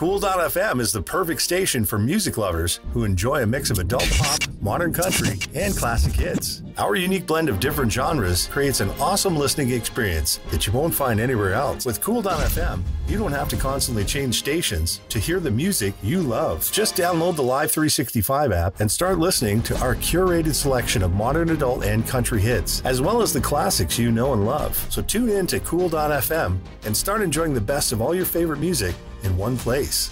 Kewl.fm is the perfect station for music lovers who enjoy a mix of adult pop, modern country, and classic hits. Our unique blend of different genres creates an awesome listening experience that you won't find anywhere else. With Kewl.fm, you don't have to constantly change stations to hear the music you love. Just download the Live 365 app and start listening to our curated selection of modern adult and country hits, as well as the classics you know and love. So tune in to Kewl.fm and start enjoying the best of all your favorite music in one place.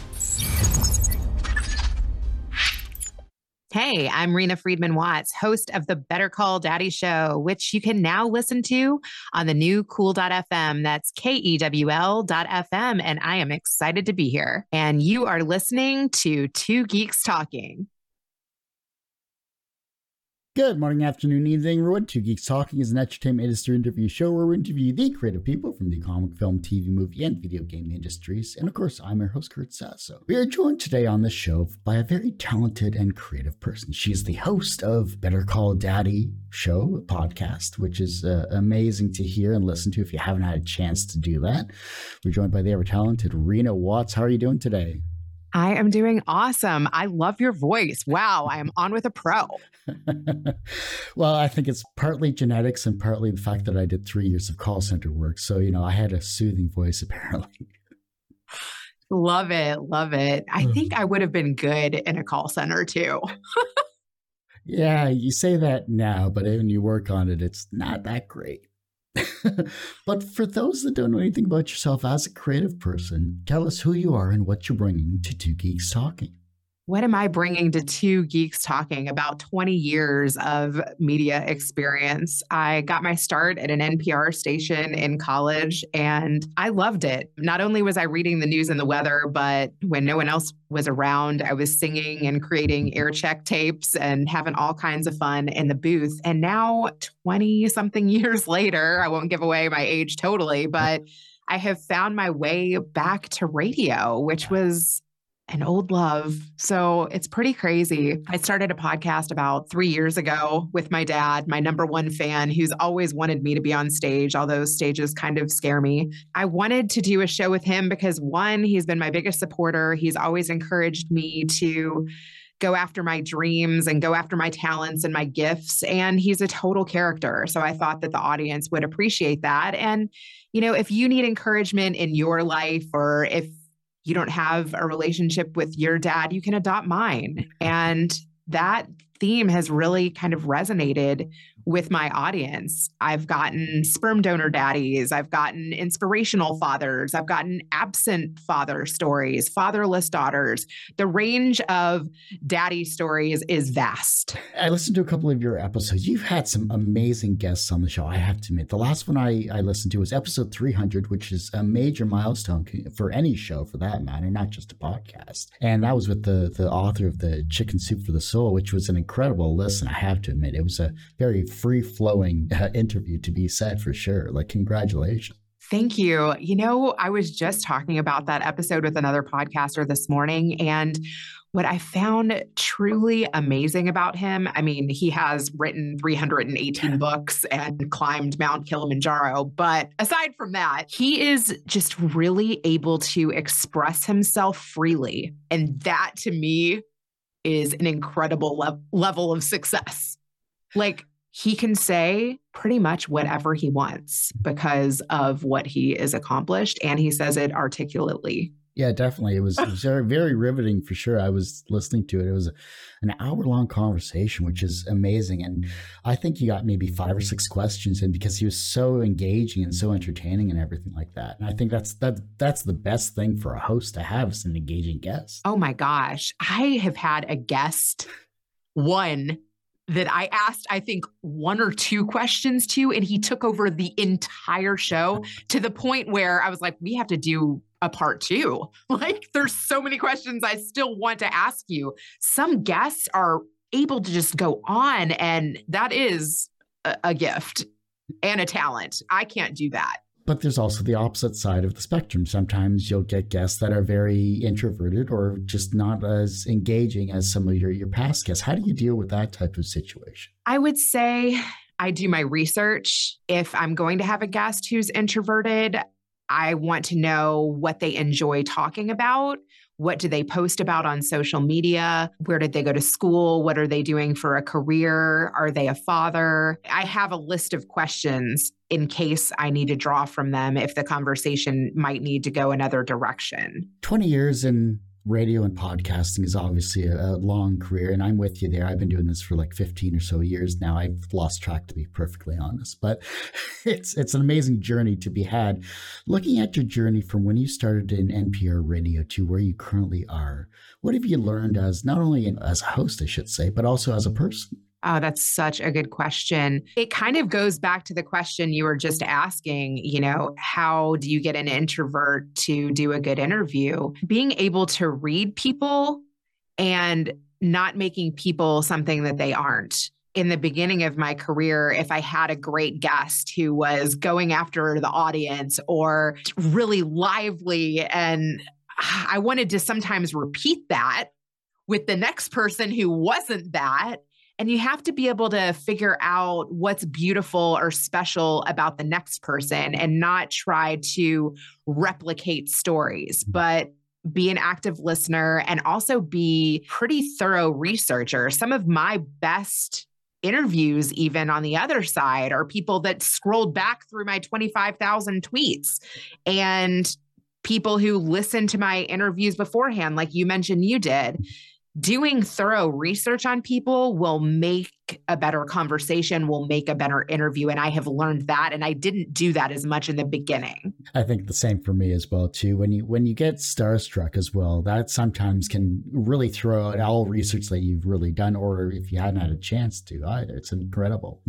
Hey, I'm Reena Friedman Watts, host of the Better Call Daddy Show, which you can now listen to on the new kewl.fm. That's K E W L.fm. And I am excited to be here. And you are listening to Two Geeks Talking. Good morning, afternoon, evening, everyone. Two Geeks Talking is an entertainment industry interview show where we interview the creative people from the comic, film, TV, movie, and video game industries. And of course, I'm your host, Kurt Sasso. We are joined today on the show by a very talented and creative person. She is the host of Better Call Daddy show, podcast, which is uh, amazing to hear and listen to if you haven't had a chance to do that. We're joined by the ever talented Reena Watts. How are you doing today? I am doing awesome. I love your voice. Wow, I am on with a pro. well, I think it's partly genetics and partly the fact that I did three years of call center work. So, you know, I had a soothing voice apparently. Love it. Love it. I think I would have been good in a call center too. yeah, you say that now, but when you work on it, it's not that great. but for those that don't know anything about yourself as a creative person, tell us who you are and what you're bringing to Two Geeks Talking what am I mm-hmm. bringing to two geeks talking about 20 years of media experience? I got my start at an NPR station in college and I loved it. Not only was I reading the news and the weather, but when no one else was around, I was singing and creating mm-hmm. air check tapes and having all kinds of fun in the booth. And now, 20 something years later, I won't give away my age totally, but I have found my way back to radio, which was an old love. So it's pretty crazy. I started a podcast about three years ago with my dad, my number one fan, who's always wanted me to be on stage, although stages kind of scare me. I wanted to do a show with him because one, he's been my biggest supporter. He's always encouraged me to go after my dreams and go after my talents and my gifts. And he's a total character. So I thought that the audience would appreciate that. And, you know, if you need encouragement in your life or if you don't have a relationship with your dad, you can adopt mine. And that theme has really kind of resonated with my audience. I've gotten sperm donor daddies, I've gotten inspirational fathers, I've gotten absent father stories, fatherless daughters. The range of daddy stories is vast. I listened to a couple of your episodes. You've had some amazing guests on the show, I have to admit. The last one I, I listened to was episode 300, which is a major milestone for any show for that matter, not just a podcast. And that was with the, the author of the Chicken Soup for the Soul, which was an incredible listen, I have to admit. It was a very free flowing uh, interview to be said for sure. Like, congratulations. Thank you. You know, I was just talking about that episode with another podcaster this morning. And what I found truly amazing about him, I mean, he has written 318 books and climbed Mount Kilimanjaro. But aside from that, he is just really able to express himself freely. And that to me is an incredible le- level of success. Like, he can say pretty much whatever he wants because of what he is accomplished and he says it articulately yeah definitely. It was, very, very riveting for sure. I was listening to it. It was a, an hour long conversation which is amazing. And i think he got maybe five or six questions in because he was so engaging and so entertaining and everything like that. And i think that's that that's the best thing for a host to have is an engaging guest. Oh my gosh. I have had a guest one that I asked, I think, one or two questions to, and he took over the entire show to the point where I was like, we have to do a part two. Like, there's so many questions I still want to ask you. Some guests are able to just go on, and that is a, a gift and a talent. I can't do that. But there's also the opposite side of the spectrum. Sometimes you'll get guests that are very introverted or just not as engaging as some of your, your past guests. How do you deal with that type of situation? I would say I do my research. If I'm going to have a guest who's introverted, I want to know what they enjoy talking about. What do they post about on social media? Where did they go to school? What are they doing for a career? Are they a father? I have a list of questions in case I need to draw from them if the conversation might need to go another direction. 20 years in radio and podcasting is obviously a, a, long career, and I'm with you there. I've been doing this for like 15 or so years now. I've lost track, to be perfectly honest, but it's it's an amazing journey to be had. Looking at your journey from when you started in NPR radio to where you currently are, what have you learned as not only as a host, I should say, but also as a person? Oh, that's such a good question. It kind of goes back to the question you were just asking, you know, how do you get an introvert to do a good interview? Being able to read people and not making people something that they aren't. In the beginning of my career, if I had a great guest who was going after the audience or really lively, and I wanted to sometimes repeat that with the next person who wasn't that and you have to be able to figure out what's beautiful or special about the next person and not try to replicate stories, but be an active listener and also be pretty thorough researcher. Some of my best interviews even on the other side are people that scrolled back through my 25,000 tweets and people who listened to my interviews beforehand like you mentioned you did doing thorough research on people will make a better conversation, will make a better interview. And I have learned that. And I didn't do that as much in the beginning. I think the same for me as well, too. When you when you get starstruck as well, that sometimes can really throw out all research that you've really done, or if you hadn't had a chance to either. It's incredible.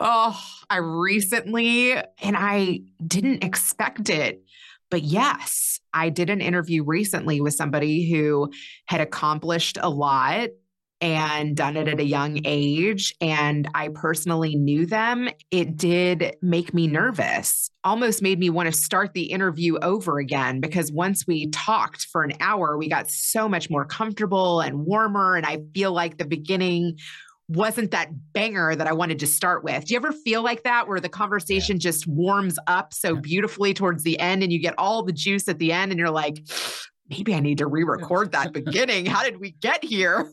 Oh, I recently, and I didn't expect it but yes, I did an interview recently with somebody who had accomplished a lot and done it at a young age. And I personally knew them. It did make me nervous, almost made me want to start the interview over again because once we talked for an hour, we got so much more comfortable and warmer. And I feel like the beginning wasn't that banger that I wanted to start with. Do you ever feel like that where the conversation yeah. just warms up so beautifully towards the end and you get all the juice at the end and you're like, maybe I need to re record that beginning? How did we get here?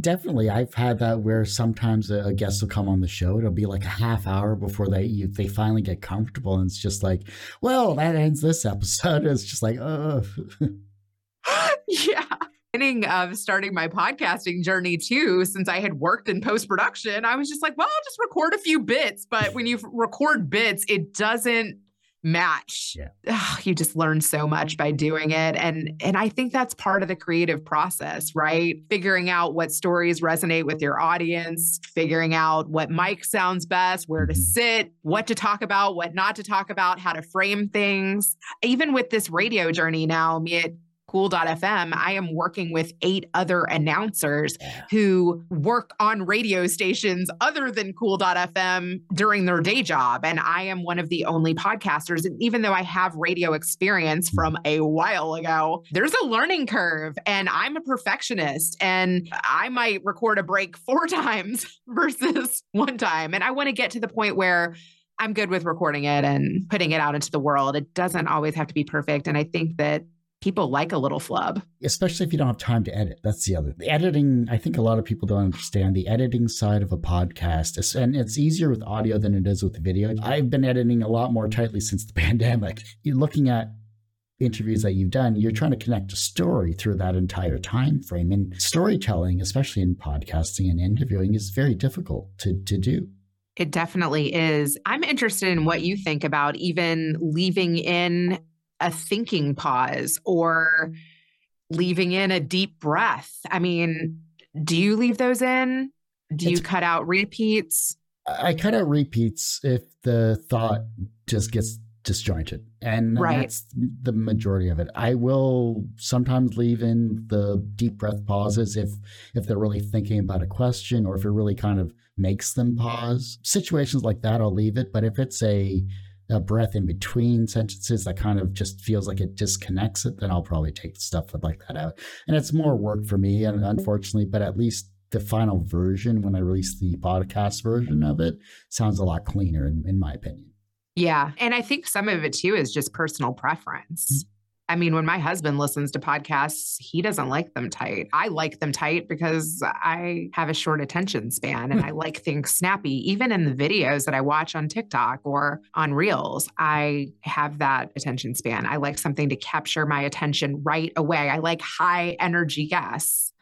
Definitely, I've had that where sometimes a guest will come on the show. It'll be like a half hour before they you, they finally get comfortable, and it's just like, well, that ends this episode. It's just like, oh, yeah beginning of starting my podcasting journey too, since I had worked in post production, I was just like, well, I'll just record a few bits. But when you record bits, it doesn't match. Yeah. You just learn so much by doing it. And and I think that's part of the creative process, right? Figuring out what stories resonate with your audience, figuring out what mic sounds best, where to mm-hmm. sit, what to talk about, what not to talk about, how to frame things. Even with this radio journey now, me at kewl.fm, I am working with eight other announcers yeah. who work on radio stations other than kewl.fm during their day job. And I am one of the only podcasters. And even though I have radio experience hmm. from a while ago, there's a learning curve. And I'm a perfectionist and I might record a break four times versus one time. And I want to get to the point where I'm good with recording it and putting it out into the world. It doesn't always have to be perfect. And I think that people like a little flub. Especially if you don't have time to edit. That's the other. The editing, I think a lot of people don't understand the editing side of a podcast. And it's easier with audio than it is with video. I've been editing a lot more tightly since the pandemic. You're looking at interviews that you've done, you're trying to connect a story through that entire time frame. And storytelling, especially in podcasting and interviewing, is very difficult to, to do. It definitely is. I'm interested in what you think about even leaving in a thinking pause or leaving in a deep breath. I mean, do you leave those in? Do you cut out repeats? I cut out repeats if the thought just gets disjointed. And right. that's the majority of it. I will sometimes leave in the deep breath pauses if if they're really thinking about a question or if it really kind of makes them pause. Situations like that I'll leave it, but if it's a a breath in between sentences that kind of just feels like it disconnects it, then I'll probably take stuff like that out. And it's more work for me, and unfortunately, but at least the final version, when I release the podcast version of it, sounds a lot cleaner, in, in my opinion. Yeah. And I think some of it too is just personal preference. I mean, when my husband listens to podcasts, he doesn't like them tight. I like them tight because I have a short attention span and hmm. I like things snappy. Even in the videos that I watch on TikTok or on Reels, I have that attention span. I like something to capture my attention right away. I like high energy guests.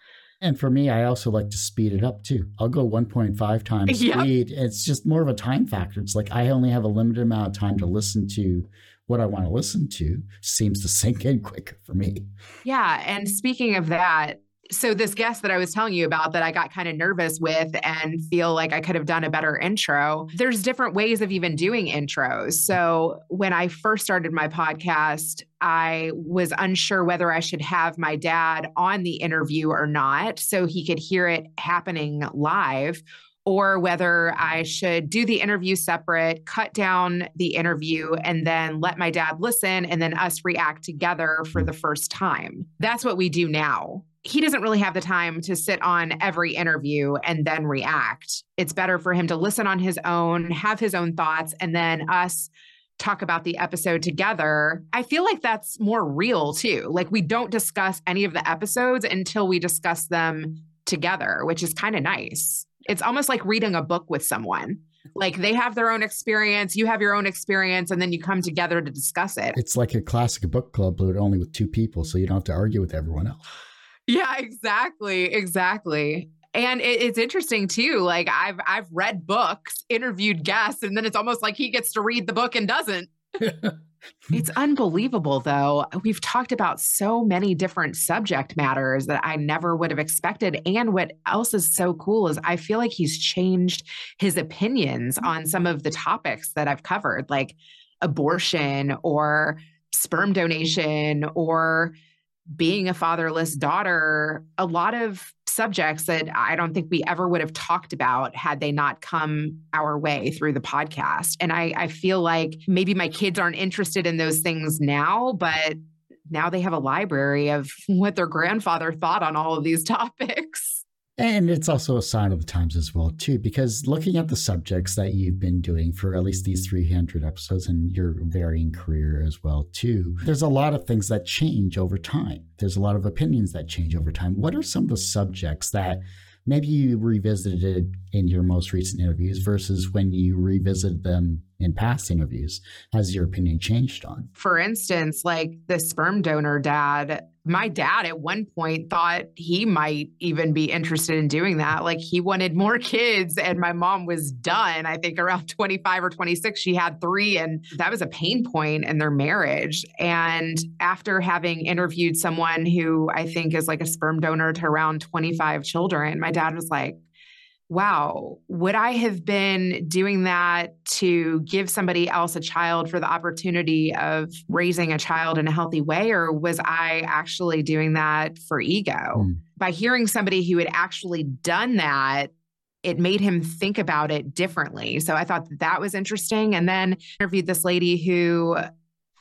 And for me, I also like to speed it up too. I'll go 1.5 times yep. speed. It's just more of a time factor. It's like I only have a limited amount of time to listen to what I want to mm-hmm. listen to seems to sink in quicker for me. Yeah. And speaking of that, so this guest that I was telling you about that I got kind of nervous with and feel like I could have done a better intro. There's different ways of even doing intros. So when I first started my podcast, I was unsure whether I should have my dad on the interview or not so he could hear it happening live or whether I should do the interview separate, cut down the interview, and then let my dad listen and then us react together for the first time. That's what we do now. He doesn't really have the time to sit on every interview and then react. It's better for him to listen on his own, have his own thoughts, and then us talk about the episode together. I feel like that's more real too. Like we don't discuss any of the episodes until we discuss them together, which is kind of nice. It's almost like reading a book with someone. Like they have their own experience, you have your own experience, and then you come together to discuss it. It's like a classic book club, but only with two people, so you don't have to argue with everyone else. Yeah, exactly, exactly. And it, it's interesting too. Like I've I've read books, interviewed guests, and then it's almost like he gets to read the book and doesn't. It's unbelievable, though. We've talked about so many different subject matters that I never would have expected. And what else is so cool is I feel like he's changed his opinions mm-hmm. on some of the topics that I've covered, like abortion or sperm donation or being a fatherless daughter, a lot of subjects that I don't think we ever would have talked about had they not come our way through the podcast. And I, I feel like maybe my kids aren't interested in those things now, but now they have a library of what their grandfather thought on all of these topics. And it's also a sign of the times as well, too, because looking at the subjects that you've been doing for at least these 300 episodes and your varying career as well, too, there's a lot of things that change over time. There's a lot of opinions that change over time. What are some of the subjects that maybe you revisited in your most recent interviews versus when you revisited them in past interviews? Has your opinion changed on? For instance, like the sperm donor dad, my dad at one point thought he might even be interested in doing that. Like he wanted more kids, and my mom was done. I think around 25 or 26, she had three, and that was a pain point in their marriage. And after having interviewed someone who I think is like a sperm donor to around 25 children, my dad was like, wow, would I have been doing that to give somebody else a child for the opportunity of raising a child in a healthy way? Or was I actually doing that for ego? Mm. By hearing somebody who had actually done that, it made him think about it differently. So I thought that, that was interesting. And then interviewed this lady who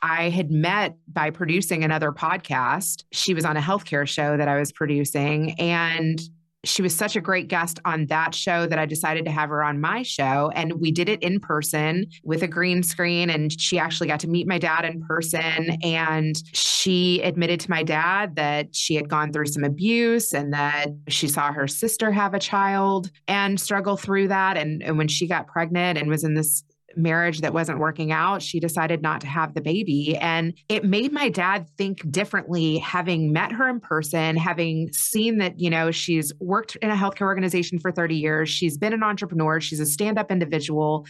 I had met by producing another podcast. She was on a healthcare show that I was producing. And she was such a great guest on that show that I decided to have her on my show. And we did it in person with a green screen. And she actually got to meet my dad in person. And she admitted to my dad that she had gone through some abuse and that she saw her sister have a child and struggle through that. And, and when she got pregnant and was in this marriage that wasn't working out, she decided not to have the baby. And it made my dad think differently, having met her in person, having seen that, you know, she's worked in a healthcare organization for 30 years, she's been an entrepreneur, she's a stand up individual.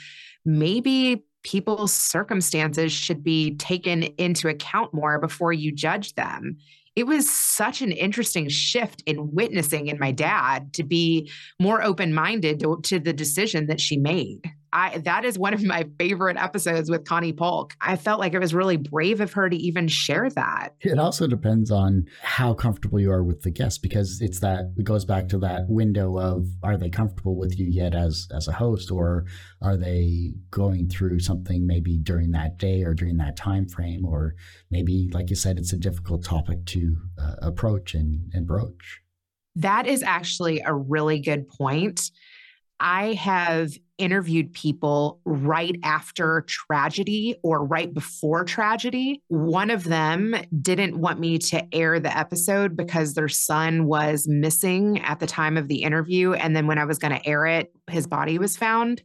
Maybe people's circumstances should be taken into account more before you judge them it was such an interesting shift in witnessing in my dad to be more open minded to, to, the decision that she made. I that is one of my favorite episodes with Connie Polk. I felt like it was really brave of her to even share that. It also depends on how comfortable you are with the guest because it's that it goes back to that window of are they comfortable with you yet as as a host or are they going through something maybe during that day or during that time frame or maybe like you said it's a difficult topic to uh, approach and and broach. That is actually a really good point. I have interviewed people right after tragedy or right before tragedy. One of them didn't want me to air the episode because their son was missing at the time of the interview. And then when I was going to air it, his body was found.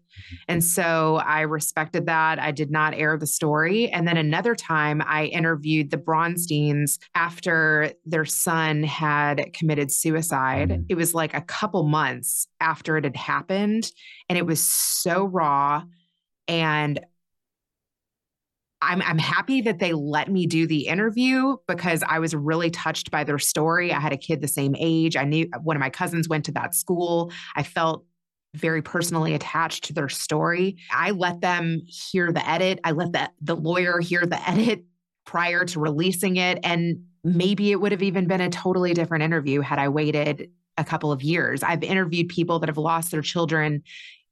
And so I respected that. I did not air the story. And then another time I interviewed the Bronsteins after their son had committed suicide. Mm-hmm. It was like a couple months after it had happened. And it was so raw. And I'm, I'm happy that they let me do the interview because I was really touched by their story. I had a kid the same age. I knew one of my cousins went to that school. I felt very personally attached to their story. I let them hear the edit. I let the, the lawyer hear the edit prior to releasing it. And maybe it would have even been a totally different interview had I waited a couple of years. I've interviewed people that have lost their children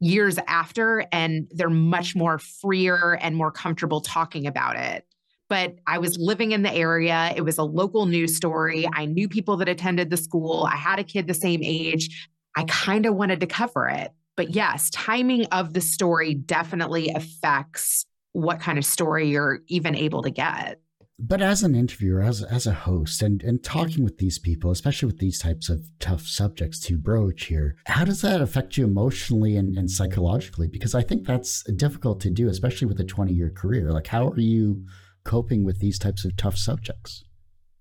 years after, and they're much more freer and more comfortable talking about it. But I was living in the area. It was a local news story. I knew people that attended the school. I had a kid the same age. I kind of wanted to cover it. But yes, timing of the story definitely affects what kind of story you're even able to get. But as an interviewer, as, as a host, and, and talking with these people, especially with these types of tough subjects to broach here, how does that affect you emotionally and, and psychologically? Because I think that's difficult to do, especially with a 20 year career. Like, how are you coping with these types of tough subjects?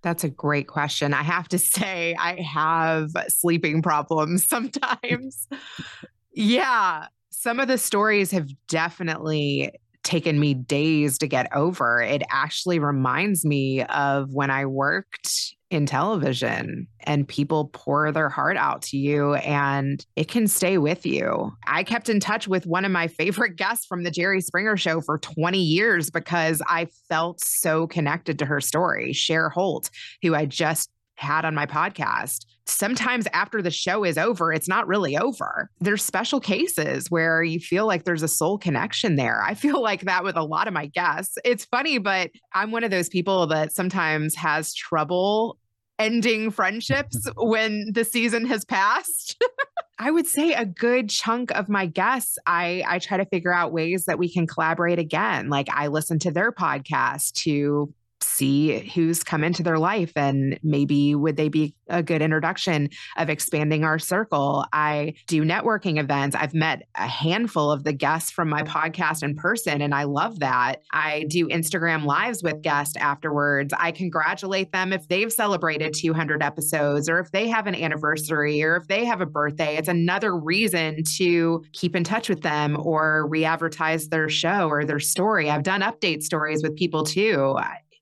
That's a great question. I have to say, I have sleeping problems sometimes. yeah. Some of the stories have definitely taken me days to get over. It actually reminds me of when I worked in television and people pour their heart out to you and it can stay with you. I kept in touch with one of my favorite guests from the Jerry Springer show for 20 years because I felt so connected to her story, Cher Holt, who I just had on my podcast. Sometimes after the show is over, it's not really over. There's special cases where you feel like there's a soul connection there. I feel like that with a lot of my guests. It's funny, but I'm one of those people that sometimes has trouble ending friendships when the season has passed. I would say a good chunk of my guests, I I try to figure out ways that we can collaborate again. Like I listen to their podcast to see who's come into their life and maybe would they be a good introduction of expanding our circle. I do networking events. I've met a handful of the guests from my podcast in person and I love that. I do Instagram lives with guests afterwards. I congratulate them if they've celebrated 200 episodes or if they have an anniversary or if they have a birthday. It's another reason to keep in touch with them or re-advertise their show or their story. I've done update stories with people too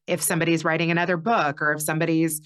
if somebody's writing another book or if somebody's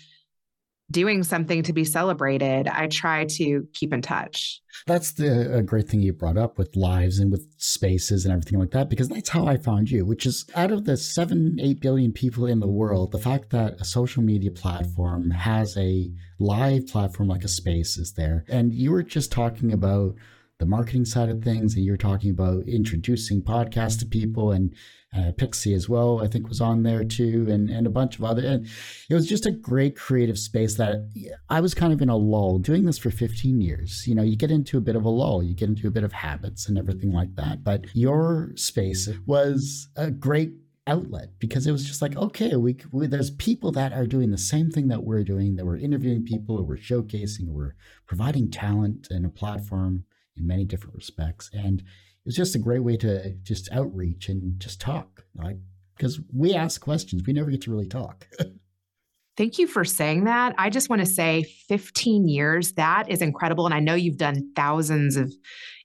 doing something to be celebrated, I try to keep in touch. That's the great thing you brought up with lives and with spaces and everything like that, because that's how I found you, which is out of the seven, eight billion people in the world, the fact that a social media platform has a live platform like a space is there. And you were just talking about the marketing side of things, and you're talking about introducing podcasts to people and uh, Pixie as well, I think was on there too, and, and a bunch of other. And it was just a great creative space that I was kind of in a lull doing this for 15 years. You know, you get into a bit of a lull, you get into a bit of habits and everything like that. But your space was a great outlet because it was just like okay we, we, there's people that are doing the same thing that we're doing that we're interviewing people or we're showcasing or we're providing talent and a platform in many different respects and it's just a great way to just outreach and just talk, right? Because we ask questions, we never get to really talk. Thank you for saying that. I just want to say 15 years, that is incredible. And I know you've done thousands of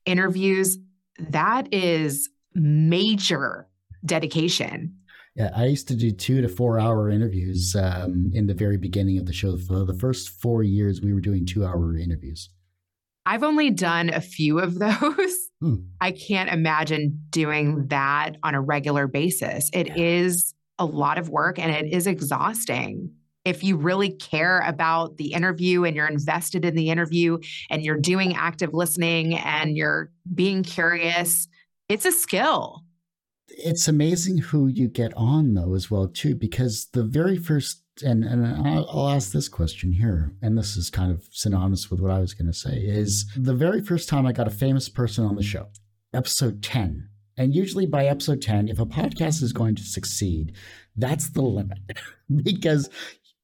interviews. That is major dedication. Yeah, I used to do two to four hour interviews um, in the very beginning of the show. For the first four years, we were doing two hour interviews. I've only done a few of those. Hmm. I can't imagine doing that on a regular basis. It yeah. is a lot of work and it is exhausting. If you really care about the interview and you're invested in the interview and you're doing active listening and you're being curious, it's a skill. It's amazing who you get on though as well too because the very first and and I'll, ask this question here, and this is kind of synonymous with what I was going to say. Is the very first time I got a famous person on the show, episode 10. And usually by episode 10, if a podcast is going to succeed, that's the limit. because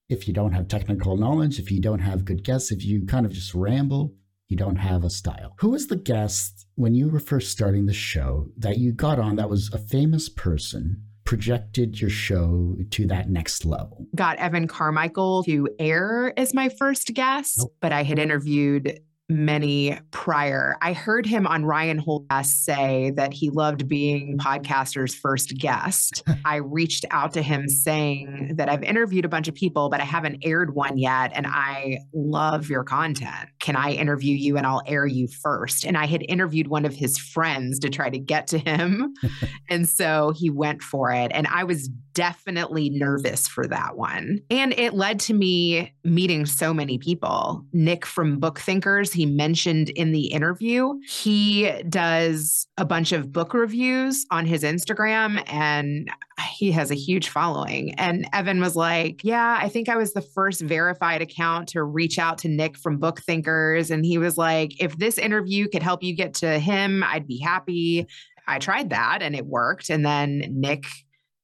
if you don't have technical knowledge, if you don't have good guests, if you kind of just ramble, you don't have a style. Who was the guest when you were first starting the show that you got on that was a famous person projected your show to that next level? Got Evan Carmichael to air as my first guest, oh. but I had interviewed many prior. I heard him on Ryan Holthouse say that he loved being podcaster's first guest. I reached out to him saying that I've interviewed a bunch of people, but I haven't aired one yet. And I love your content. Can I interview you and I'll air you first? And I had interviewed one of his friends to try to get to him. and so he went for it. And I was definitely nervous for that one. And it led to me meeting so many people. Nick from Book Thinkers, he mentioned in the interview, he does a bunch of book reviews on his Instagram and he has a huge following. And Evan was like, Yeah, I think I was the first verified account to reach out to Nick from Book Thinkers. And he was like, If this interview could help you get to him, I'd be happy. I tried that and it worked. And then Nick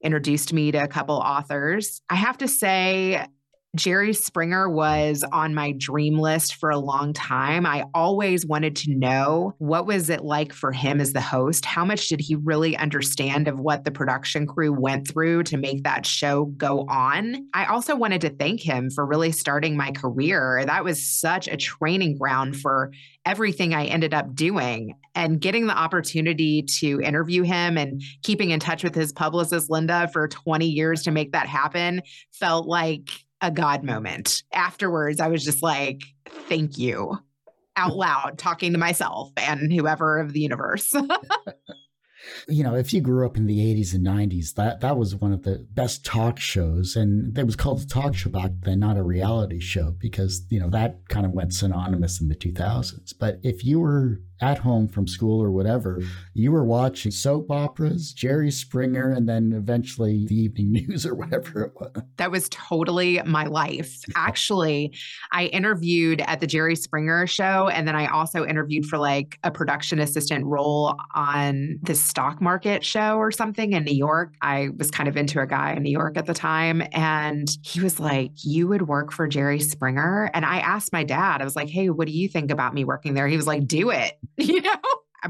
introduced me to a couple authors. I have to say, Jerry Springer was mm-hmm. on my dream list for a long time. I always wanted to know what was it like for him as the host? How much did he really understand of what the production crew went through to make that show go on? I also wanted to thank him for really starting my career. That was such a training ground for everything I ended up doing and getting the opportunity to interview him and keeping in touch with his publicist Linda for 20 years to make that happen felt like a God moment. Afterwards, I was just like, thank you out loud, talking to myself and whoever of the universe. you know, if you grew up in the 80s and 90s, that, that was one of the best talk shows. And it was called a talk show back then, not a reality show, because, you know, that kind of went synonymous in the 2000s. But if you were at home from school or whatever, you were watching soap operas, Jerry Springer, and then eventually the evening news or whatever it was. That was totally my life. Actually, I interviewed at the Jerry Springer show, and then I also interviewed for like a production assistant role on the stock market show or something in New York. I was kind of into a guy in New York at the time, and he was like, You would work for Jerry Springer? And I asked my dad, I was like, Hey, what do you think about me working there? He was like, Do it. you know?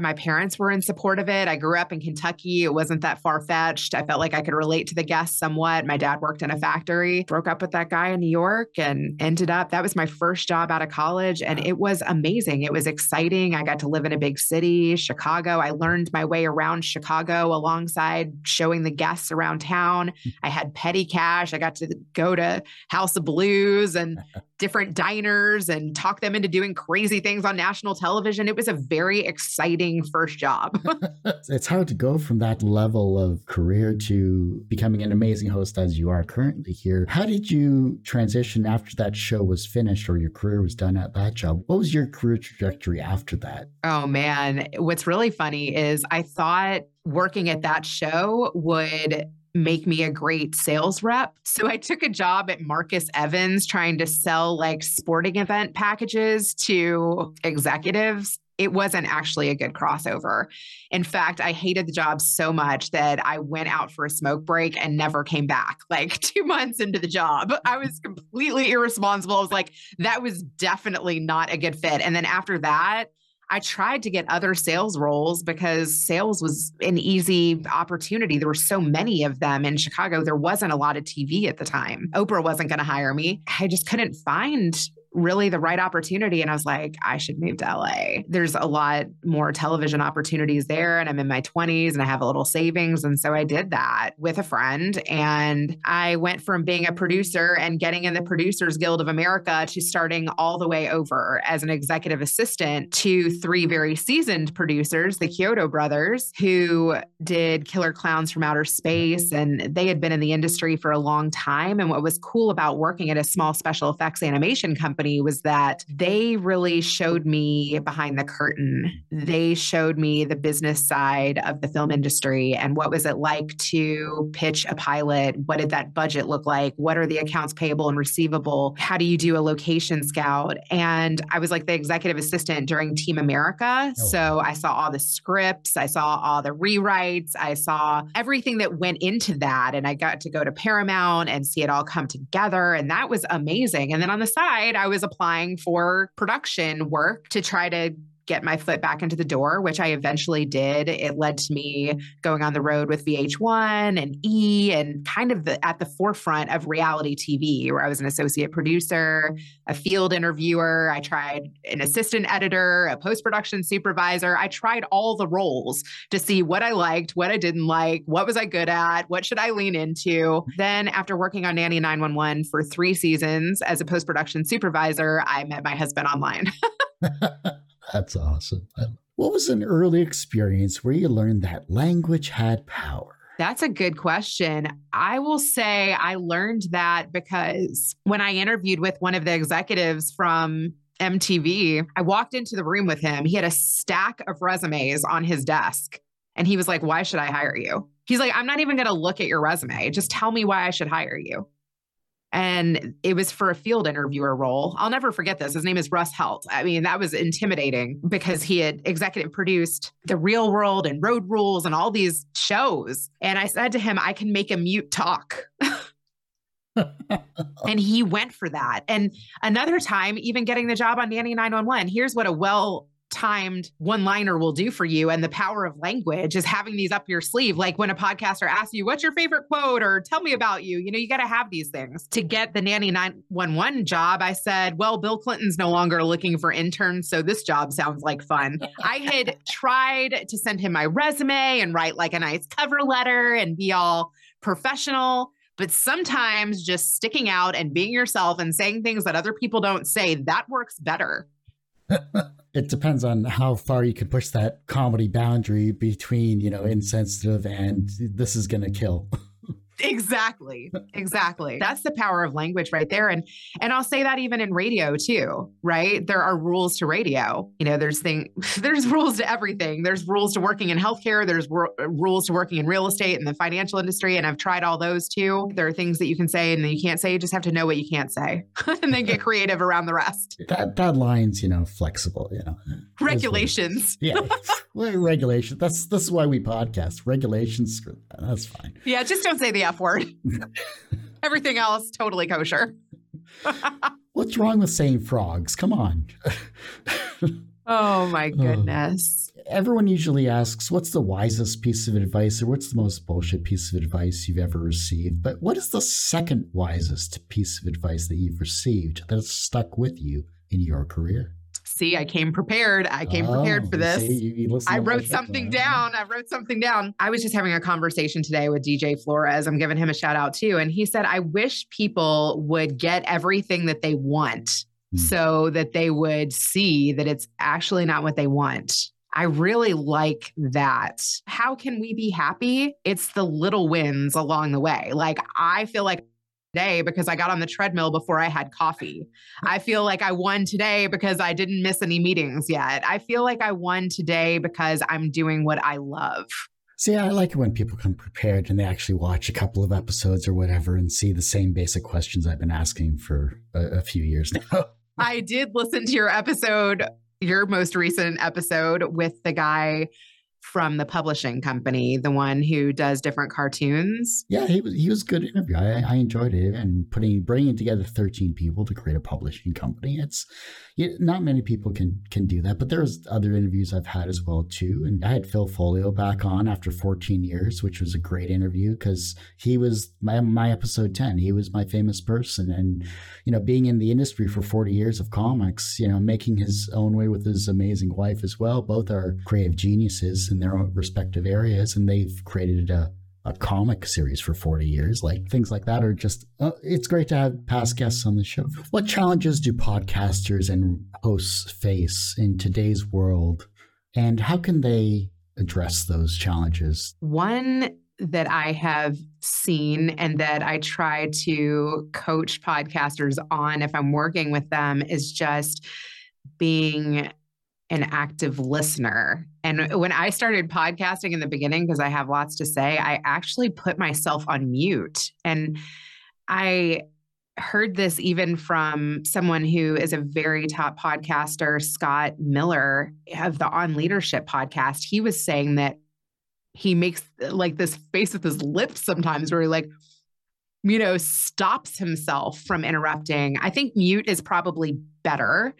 my parents were in support of it. I grew up in Kentucky. It wasn't that far fetched. I felt like I could relate to the guests somewhat. My dad worked in a factory, broke up with that guy in New York, and ended up that was my first job out of college. And it was amazing. It was exciting. I got to live in a big city, Chicago. I learned my way around Chicago alongside showing the guests around town. Hmm. I had petty cash. I got to go to House of Blues and different diners and talk them into doing crazy things on national television. It was a very exciting first job. it's hard to go from that level of career to becoming an amazing host as you are currently here. How did you transition after that show was finished or your career was done at that job? What was your career trajectory after that? Oh man, what's really funny is I thought working at that show would make me a great sales rep. So I took a job at Marcus Evans trying to sell like sporting event packages to executives. It wasn't actually a good crossover. In fact, I hated the job so much that I went out for a smoke break and never came back. Like two months into the job, I was completely irresponsible. I was like, that was definitely not a good fit. And then after that, I tried to get other sales roles because sales was an easy opportunity. There were so many of them in Chicago. There wasn't a lot of TV at the time. Oprah wasn't going to hire me. I just couldn't find really the right opportunity. And I was like, I should move to LA. There's a lot more television opportunities there. And I'm in my 20s and I have a little savings. And so I did that with a friend. And I went from being a producer and getting in the Producers Guild of America to starting all the way over as an executive assistant to three very seasoned producers, the Chiodo brothers, who did Killer Clowns from Outer Space. And they had been in the industry for a long time. And what was cool about working at a small special effects animation company company was that they really showed me behind the curtain. They showed me the business side of the film industry and what was it like to pitch a pilot? What did that budget look like? What are the accounts payable and receivable? How do you do a location scout? And I was like the executive assistant during Team America. Oh. So I saw all the scripts, I saw all the rewrites, I saw everything that went into that. And I got to go to Paramount and see it all come together. And that was amazing. And then on the side, I was applying for production work to try to get my foot back into the door, which I eventually did. It led to me going on the road with VH1 and E and kind of the, at the forefront of reality TV, where I was an associate producer, a field interviewer. I tried an assistant editor, a post production supervisor. I tried all the roles to see what I liked, what I didn't like, what was I good at, what should I lean into. Then, after working on Nanny 911 for three seasons as a post production supervisor, I met my husband online. That's awesome. What was an early experience where you learned that language had power? That's a good question. I will say I learned that because when I interviewed with one of the executives from MTV, I walked into the room with him. He had a stack of resumes on his desk. And he was like, Why should I hire you? He's like, I'm not even going to look at your resume. Just tell me why I should hire you and it was for a field interviewer role. I'll never forget this. His name is Russ Helt. I mean, that was intimidating because he had executive produced The Real World and Road Rules and all these shows. And I said to him, I can make a mute talk. and he went for that. And another time, even getting the job on Nanny 911, here's what a well timed one liner will do for you. And the power of language is having these up your sleeve. Like when a podcaster asks you, What's your favorite quote? or Tell me about you. You know, you got to have these things. To get the Nanny 911 job, I said, Well, Bill Clinton's no longer looking for interns. So this job sounds like fun. I had tried to send him my resume and write like a nice cover letter and be all professional. But sometimes just sticking out and being yourself and saying things that other people don't say, that works better. It depends on how far you can push that comedy boundary between, you know, insensitive and this is to kill. Exactly exactly. That's the power of language right there and and i'll say that even in radio too right? There are rules to radio you know there's thing there's rules to everything. There's rules to working in healthcare there's uh, rules to working in real estate and the financial industry and i've tried all those too. There are things that you can say and then you can't say you just have to know what you can't say and then get creative around the rest. That that line's you know flexible you know. Regulations. yeah well, regulation that's that's why we podcast. Regulations that's fine. Yeah just don't say the F word. Everything else, totally kosher. What's wrong with saying frogs? Come on. oh my goodness. Uh, everyone usually asks, what's the wisest piece of advice or what's the most bullshit piece of advice you've ever received? But what is the second wisest piece of advice that you've received that has stuck with you in your career? See, I came prepared. I came oh, prepared for this. See, you, I wrote something down. I wrote something down. I was just having a conversation today with DJ Flores. I'm giving him a shout out too. And he said, I wish people would get everything that they want mm. so that they would see that it's actually not what they want. I really like that. How can we be happy? It's the little wins along the way. Like, I feel like today because I got on the treadmill before I had coffee. I feel like I won today because I didn't miss any meetings yet. I feel like I won today because I'm doing what I love. See, I like it when people come prepared and they actually watch a couple of episodes or whatever and see the same basic questions I've been asking for a, a few years now. I did listen to your episode, your most recent episode with the guy from the publishing company, the one who does different cartoons. Yeah, he was he was good interview. I, I enjoyed it, and putting bringing together thirteen people to create a publishing company. It's not many people can can do that, but there's other interviews I've had as well too. And I had Phil Foglio back on after 14 years, which was a great interview because he was my my episode 10. He was my famous person, and you know, being in the industry for 40 years of comics, you know, making his own way with his amazing wife as well. Both are creative geniuses in their respective areas, and they've created a a comic series for 40 years. Like things like that are just, uh, it's great to have past guests on the show. What challenges do podcasters and hosts face in today's world? And how can they address those challenges? One that I have seen and that I try to coach podcasters on if I'm working with them is just being an active listener. And when I started podcasting in the beginning, because I have lots to say, I actually put myself on mute. And I heard this even from someone who is a very top podcaster, Scott Miller of the On Leadership podcast. He was saying that he makes uh, like this face with his lips sometimes where he like, you know, stops himself from interrupting. I think mute is probably better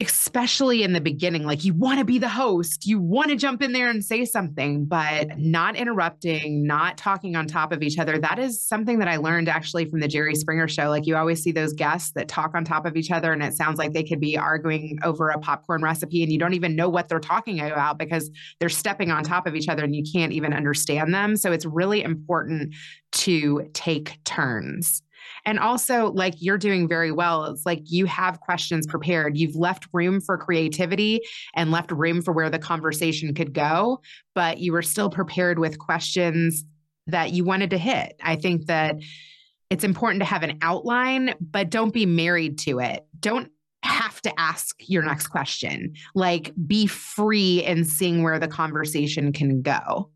especially in the beginning like you want to be the host you want to jump in there and say something but not interrupting not talking on top of each other that is something that i learned actually from the jerry springer show. Like you always see those guests that talk on top of each other and it sounds like they could be arguing over a popcorn recipe and you don't even know what they're talking about because they're stepping on top of each other and you can't even understand them. So it's really important to take turns and also, like you're doing very well. It's like you have questions prepared. You've left room for creativity and left room for where the conversation could go, but you were still prepared with questions that you wanted to hit. I think that it's important to have an outline, but don't be married to it. Don't have to ask your next question. Like be free in seeing where the conversation can go.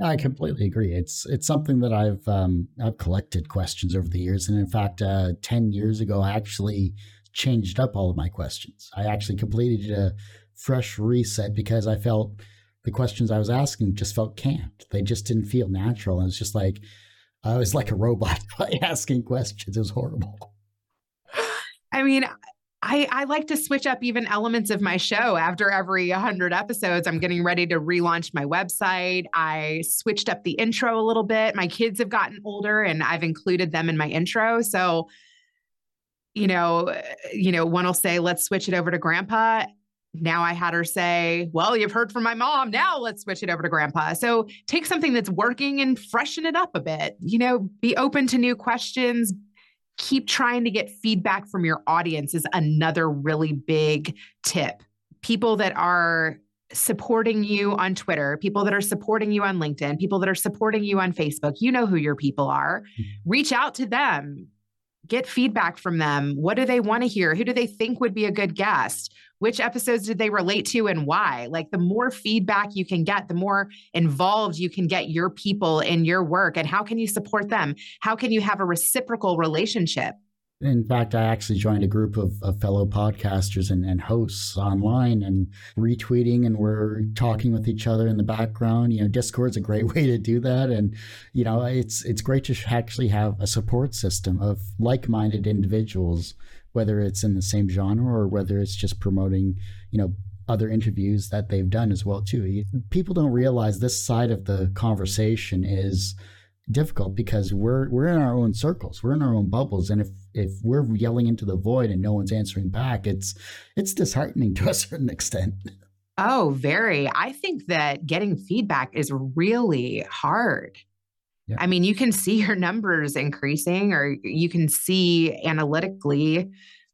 I completely agree. It's it's something that I've um, I've collected questions over the years, and in fact, uh, ten years ago, I actually changed up all of my questions. I actually completed a fresh reset because I felt the questions I was asking just felt canned. They just didn't feel natural, and it's just like I was like a robot by asking questions. It was horrible. I mean, I, I like to switch up even elements of my show after every 100 episodes. I'm getting ready to relaunch my website. I switched up the intro a little bit. My kids have gotten older and I've included them in my intro. So, you know, eh, you know, one will say, let's switch it over to grandpa. Now I had her say, well, you've heard from my mom. Now let's switch it over to grandpa. So take something that's working and freshen it up a bit. You know, be open to new questions, keep trying to get feedback from your audience is another really big tip. People that are supporting you on Twitter, people that are supporting you on LinkedIn, people that are supporting you on Facebook, you know who your people are. Mm-hmm. Reach out to them get feedback from them. What do they want to hear? Who do they think would be a good guest? Which episodes did they relate to and why? Like the more feedback you can get, the more involved you can get your people in your work. And how can you support them? How can you have a reciprocal relationship? In fact, I actually joined a group of, of fellow podcasters and, and, hosts online and retweeting, and we're talking with each other in the background. You know, Discord's a great way to do that, and you know, it's it's great to actually have a support system of like-minded individuals, whether it's in the same genre or whether it's just promoting, you know, other interviews that they've done as well too. People don't realize this side of the conversation is difficult because we're we're in our own circles, we're in our own bubbles, and if if we're yelling into the void and no one's answering back, it's it's disheartening to a certain extent. Oh, very. I think that getting feedback is really hard. Yeah. I mean, you can see your numbers increasing, or you can see analytically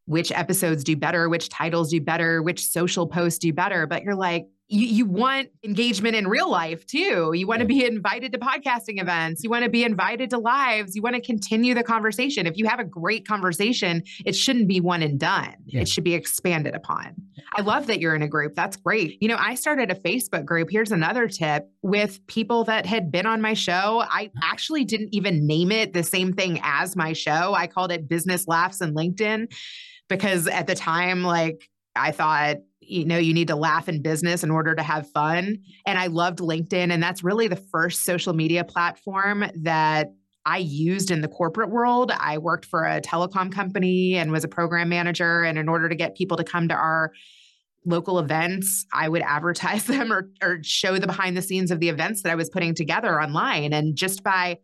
which episodes do better, which titles do better, which social posts do better. But you're like, you, you want engagement in real life too. You want to be invited to podcasting events. You want to be invited to lives. You want to continue the conversation. If you have a great conversation, it shouldn't be one and done. Yeah. It should be expanded upon. I love that you're in a group. That's great. You know, I started a Facebook group. Here's another tip with people that had been on my show. I actually didn't even name it the same thing as my show. I called it Business Laughs and LinkedIn because at the time, like, I thought you know, you need to laugh in business in order to have fun. And I loved LinkedIn. And that's really the first social media platform that I used in the corporate world. I worked for a telecom company and was a program manager. And in order to get people to come to our local events, I would advertise them or, or show the behind the scenes of the events that I was putting together online. And just by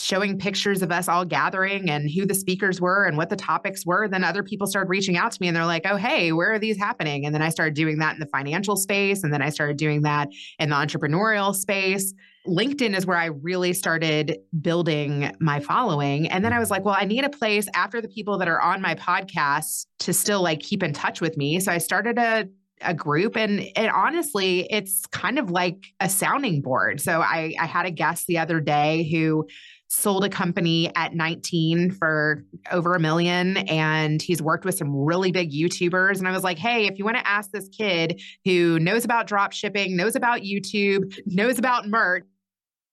showing pictures of us all gathering and who the speakers were and what the topics were. Then other people started reaching out to me and they're like, oh, hey, where are these happening? And then I started doing that in the financial space. And then I started doing that in the entrepreneurial space. LinkedIn is where I really started building my following. And then I was like, well, I need a place after the people that are on my podcast to still like keep in touch with me. So I started a a group and and honestly it's kind of like a sounding board so i i had a guest the other day who sold a company at 19 for over a million and he's worked with some really big YouTubers. And I was like, "Hey, if you want to ask this kid who knows about drop shipping, knows about YouTube, knows about merch,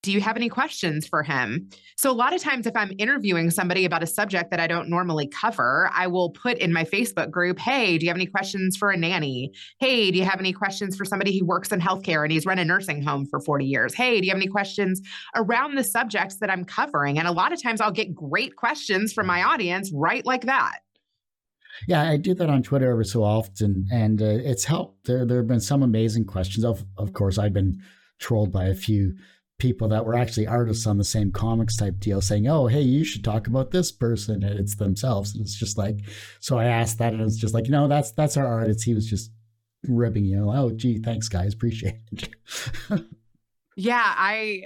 do you have any questions for him? So, a lot of times, if I'm interviewing somebody about a subject that I don't normally cover, I will put in my Facebook group, Hey, do you have any questions for a nanny? Hey, do you have any questions for somebody who works in healthcare and he's run a nursing home for 40 years? Hey, do you have any questions around the subjects that I'm covering? And a lot of times, I'll get great questions from my audience right like that. Yeah, I do that on Twitter every so often, and uh, it's helped. There, there have been some amazing questions. Of, of course, I've been trolled by a few people that were actually artists on the same comics type deal saying, Oh, hey, you should talk about this person. And it's themselves. And it's just like, so I asked that and it's just like, know, that's, that's our artist. He was just ribbing you. Oh, gee, thanks guys. Appreciate it. yeah. I,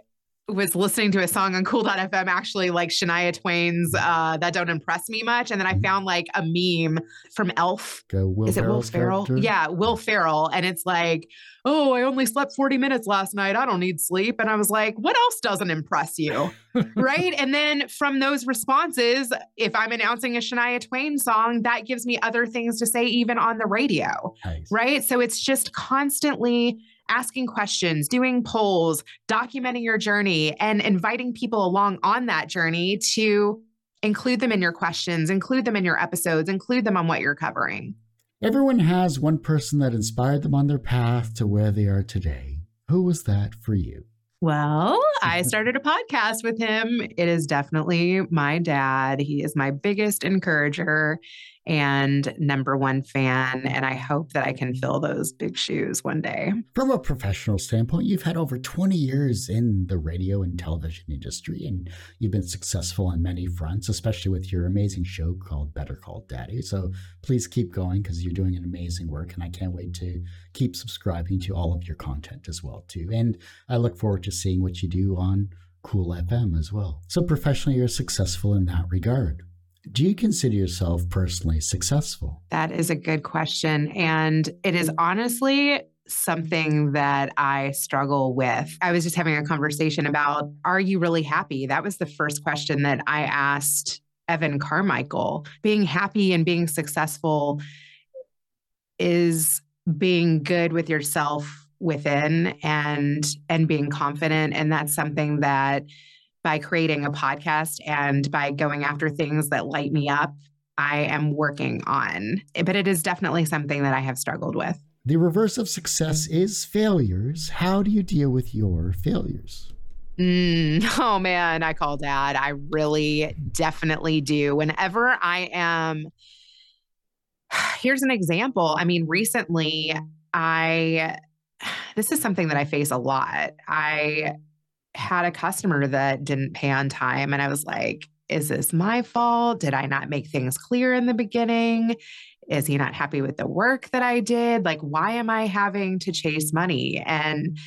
was listening to a song on kewl.fm actually like Shania Twain's uh that don't impress me much and then I mm-hmm. found like a meme from Elf. Is it Will Ferrell? Character? Yeah, Will Ferrell and it's like oh, I only slept 40 minutes last night. I don't need sleep. And I was like, what else doesn't impress you? right. And then from those responses, if I'm announcing a Shania Twain song, that gives me other things to say, even on the radio. Nice. Right. So it's just constantly asking questions, doing polls, documenting your journey, and inviting people along on that journey to include them in your questions, include them in your episodes, include them on what you're covering. Everyone has one person that inspired them on their path to where they are today. Who was that for you? Well, I started a podcast with him. It is definitely my dad. He is my biggest encourager and number one fan. And I hope that I can fill those big shoes one day. From a professional standpoint, you've had over 20 years in the radio and television industry, and you've been successful on many fronts, especially with your amazing show called Better Call Daddy. So please keep going because you're doing an amazing work. And I can't wait to keep subscribing to all of your content as well, too. And I look forward to seeing what you do on Kewl FM as well. So professionally, you're successful in that regard. Do you consider yourself personally successful? That is a good question. And it is honestly something that I struggle with. I was just having a conversation about are you really happy? That was the first question that I asked Evan Carmichael. Being happy and being successful is being good with yourself within and and being confident and that's something that by creating a podcast and by going after things that light me up, I am working on. But it is definitely something that I have struggled with. The reverse of success is failures. How do you deal with your failures? Mm, oh man, I call dad. I really definitely do. Whenever I am, here's an example. I mean, recently, I, this is something that I face a lot. I had a customer that didn't pay on time. And I was like, is this my fault? Did I not make things clear in the beginning? Is he not happy with the work that I did? Like, why am I having to chase money? And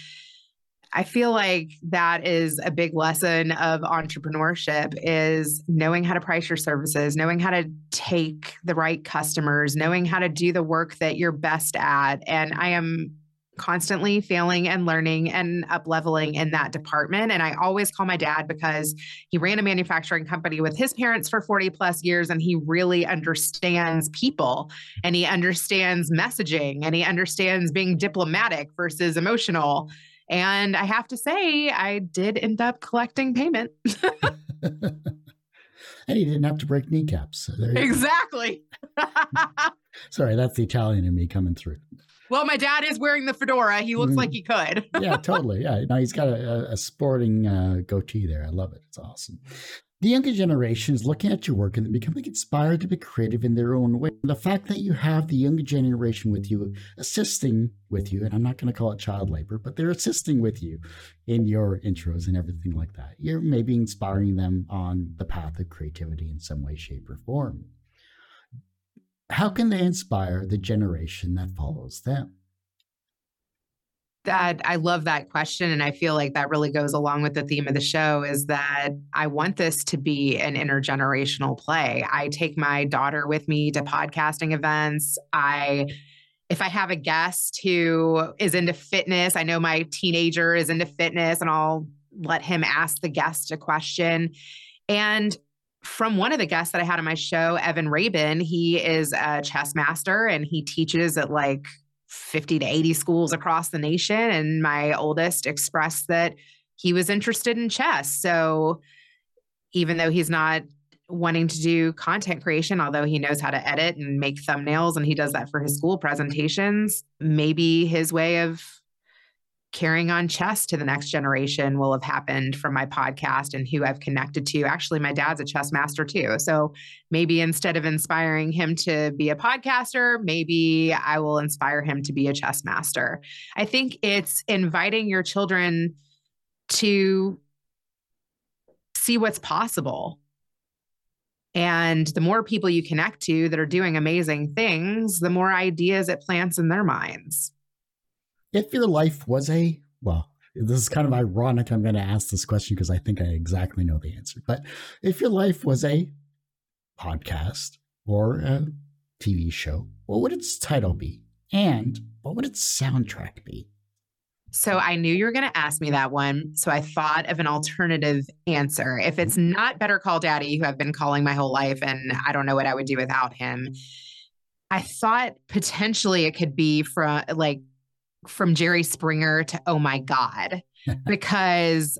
I feel like that is a big lesson of entrepreneurship is knowing how to price your services, knowing how to take the right customers, knowing how to do the work that you're best at. And I am constantly failing and learning and up leveling in that department. And I always call my dad because he ran a manufacturing company with his parents for 40 plus years and he really understands people and he understands messaging and he understands being diplomatic versus emotional. And I have to say, I did end up collecting payment. and he didn't have to break kneecaps. So exactly. Sorry, that's the Italian in me coming through. Well, my dad is wearing the fedora. He looks mm. like he could. yeah, totally. Yeah. No, he's got a, a sporting uh, goatee there. I love it. It's awesome. The younger generation is looking at your work and becoming inspired to be creative in their own way. The fact that you have the younger generation with you, assisting with you, and I'm not going to call it child labor, but they're assisting with you in your intros and everything like that. You're maybe inspiring them on the path of creativity in some way, shape, or form how can they inspire the generation that follows them? That I love that question. And I feel like that really goes along with the theme of the show is that I want this to be an intergenerational play. I take my daughter with me to podcasting events. I if I have a guest who is into fitness, I know my teenager is into fitness, and I'll let him ask the guest a question. And from one of the guests that I had on my show, Evan Rabin, he is a chess master and he teaches at like 50 to 80 schools across the nation. And my oldest expressed that he was interested in chess. So even though he's not wanting to do content creation, although he knows how to edit and make thumbnails and he does that for his school presentations, maybe his way of carrying on chess to the next mm-hmm. generation will have happened from my podcast and who I've connected to. Actually, my dad's a chess master too. So maybe instead of inspiring him to be a podcaster, maybe I will inspire him to be a chess master. I think it's inviting your children to see what's possible. And the more people you connect to that are doing amazing things, the more ideas it plants in their minds if your life was a well this is kind of ironic i'm going to ask this question because i think i exactly know the answer but if your life was a podcast or a tv show what would its title be and what would its soundtrack be so I knew you were going to ask me that one. So I thought of an alternative answer. If it's mm-hmm. not Better Call Daddy, who I've been calling my whole life, and I don't know what I would do without him, I thought potentially it could be from like from Jerry Springer to oh my God, because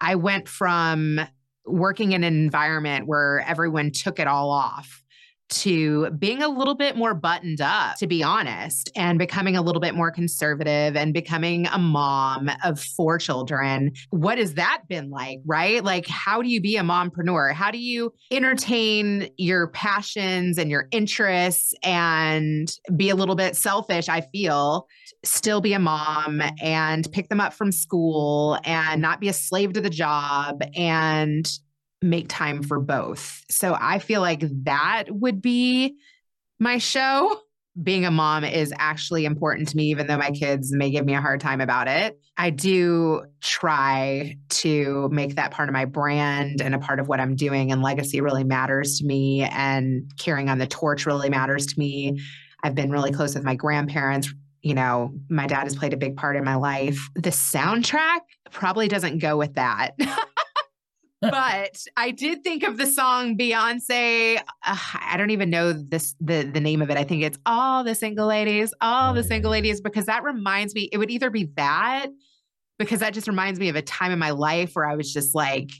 I went from working in an environment where everyone took it all off to being a little bit more buttoned up, to be honest, and becoming a little bit more conservative and becoming a mom of four children. What has that been like, right? Like, how do you be a mompreneur? How do you entertain your passions and your interests and be a little bit selfish? I feel still be a mom and pick them up from school and not be a slave to the job and make time for both. So I feel like that would be my show. Being a mom is actually important to me, even though my kids may give me a hard time about it. I do try to make that part of my brand and a part of what I'm doing, and legacy really matters to me, and carrying on the torch really matters to me. I've been really close with my grandparents. You know, my dad has played a big part in my life. The soundtrack probably doesn't go with that. but I did think of the song Beyonce. Uh, I don't even know this the the name of it. I think it's all the single ladies, all the single ladies, because that reminds me. It would either be that because that just reminds me of a time in my life where I was just like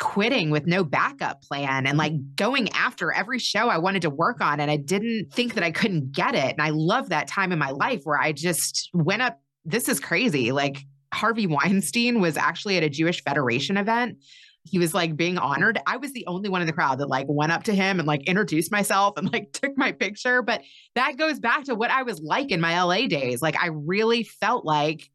quitting with no backup plan and like going after every show I wanted to work on, and I didn't think that I couldn't get it. And I love that time in my life where I just went up. This is crazy. Like Harvey Weinstein was actually at a Jewish Federation event he was like being honored. I was the only one in the crowd that like went up to him and like introduced myself and like took my picture. But that goes back to what I was like in my LA days. Like I really felt like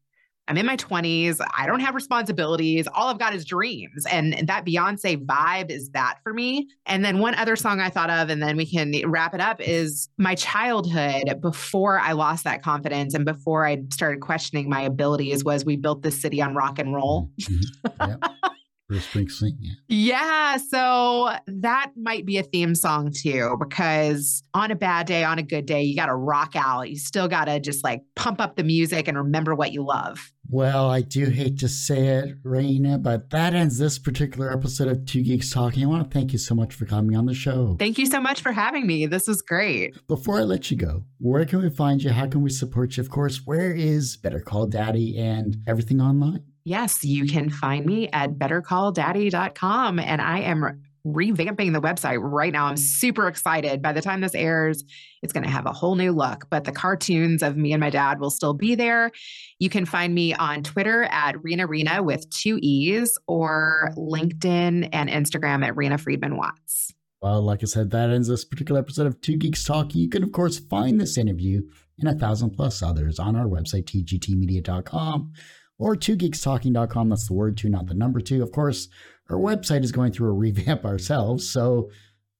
I'm in my 20s. I don't have responsibilities. All I've got is dreams. And, that Beyonce vibe is that for me. And then one other song I thought of, and then we can wrap it up, is my childhood before I lost that confidence and before I started questioning my abilities was we built this city on rock and roll. Mm-hmm. Yep. Bruce Springsteen. Yeah. yeah. So that might be a theme song too, because on a bad day, on a good day, you got to rock out. You still got to just like pump up the music and remember what you love. Well, I do hate to say it, Reena, but that ends this particular episode of Two Geeks Talking. I want to thank you so much for coming on the show. Thank you so much for having me. This was great. Before I let you go, where can we find you? How can we support you? Of course, where is Better Call Daddy and everything online? Yes, you can find me at bettercalldaddy.com. And I am revamping the website right now. I'm super excited. By the time this airs, it's going to have a whole new look, but the cartoons of me and my dad will still be there. You can find me on Twitter at Reena Reena with two E's or LinkedIn and Instagram at Reena Friedman Watts. Well, like I said, that ends this particular episode of Two Geeks Talk. You can, of course, find this interview and a thousand plus others on our website, tgtmedia.com or 2geekstalking.com. That's the word two, not the number two. Of course, our website is going through a revamp ourselves. So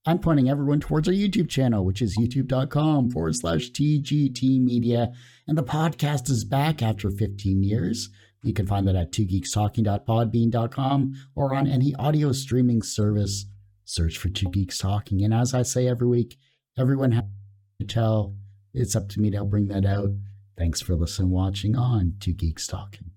I'm pointing everyone towards our YouTube channel, which is youtube.com forward slash TGT Media. And the podcast is back after 15 years. You can find that at 2geekstalking.podbean.com or on any audio streaming service. Search for Two Geeks Talking. And as I say every week, everyone has to tell it's up to me to help bring that out. Thanks for listening, watching on Two Geeks Talking.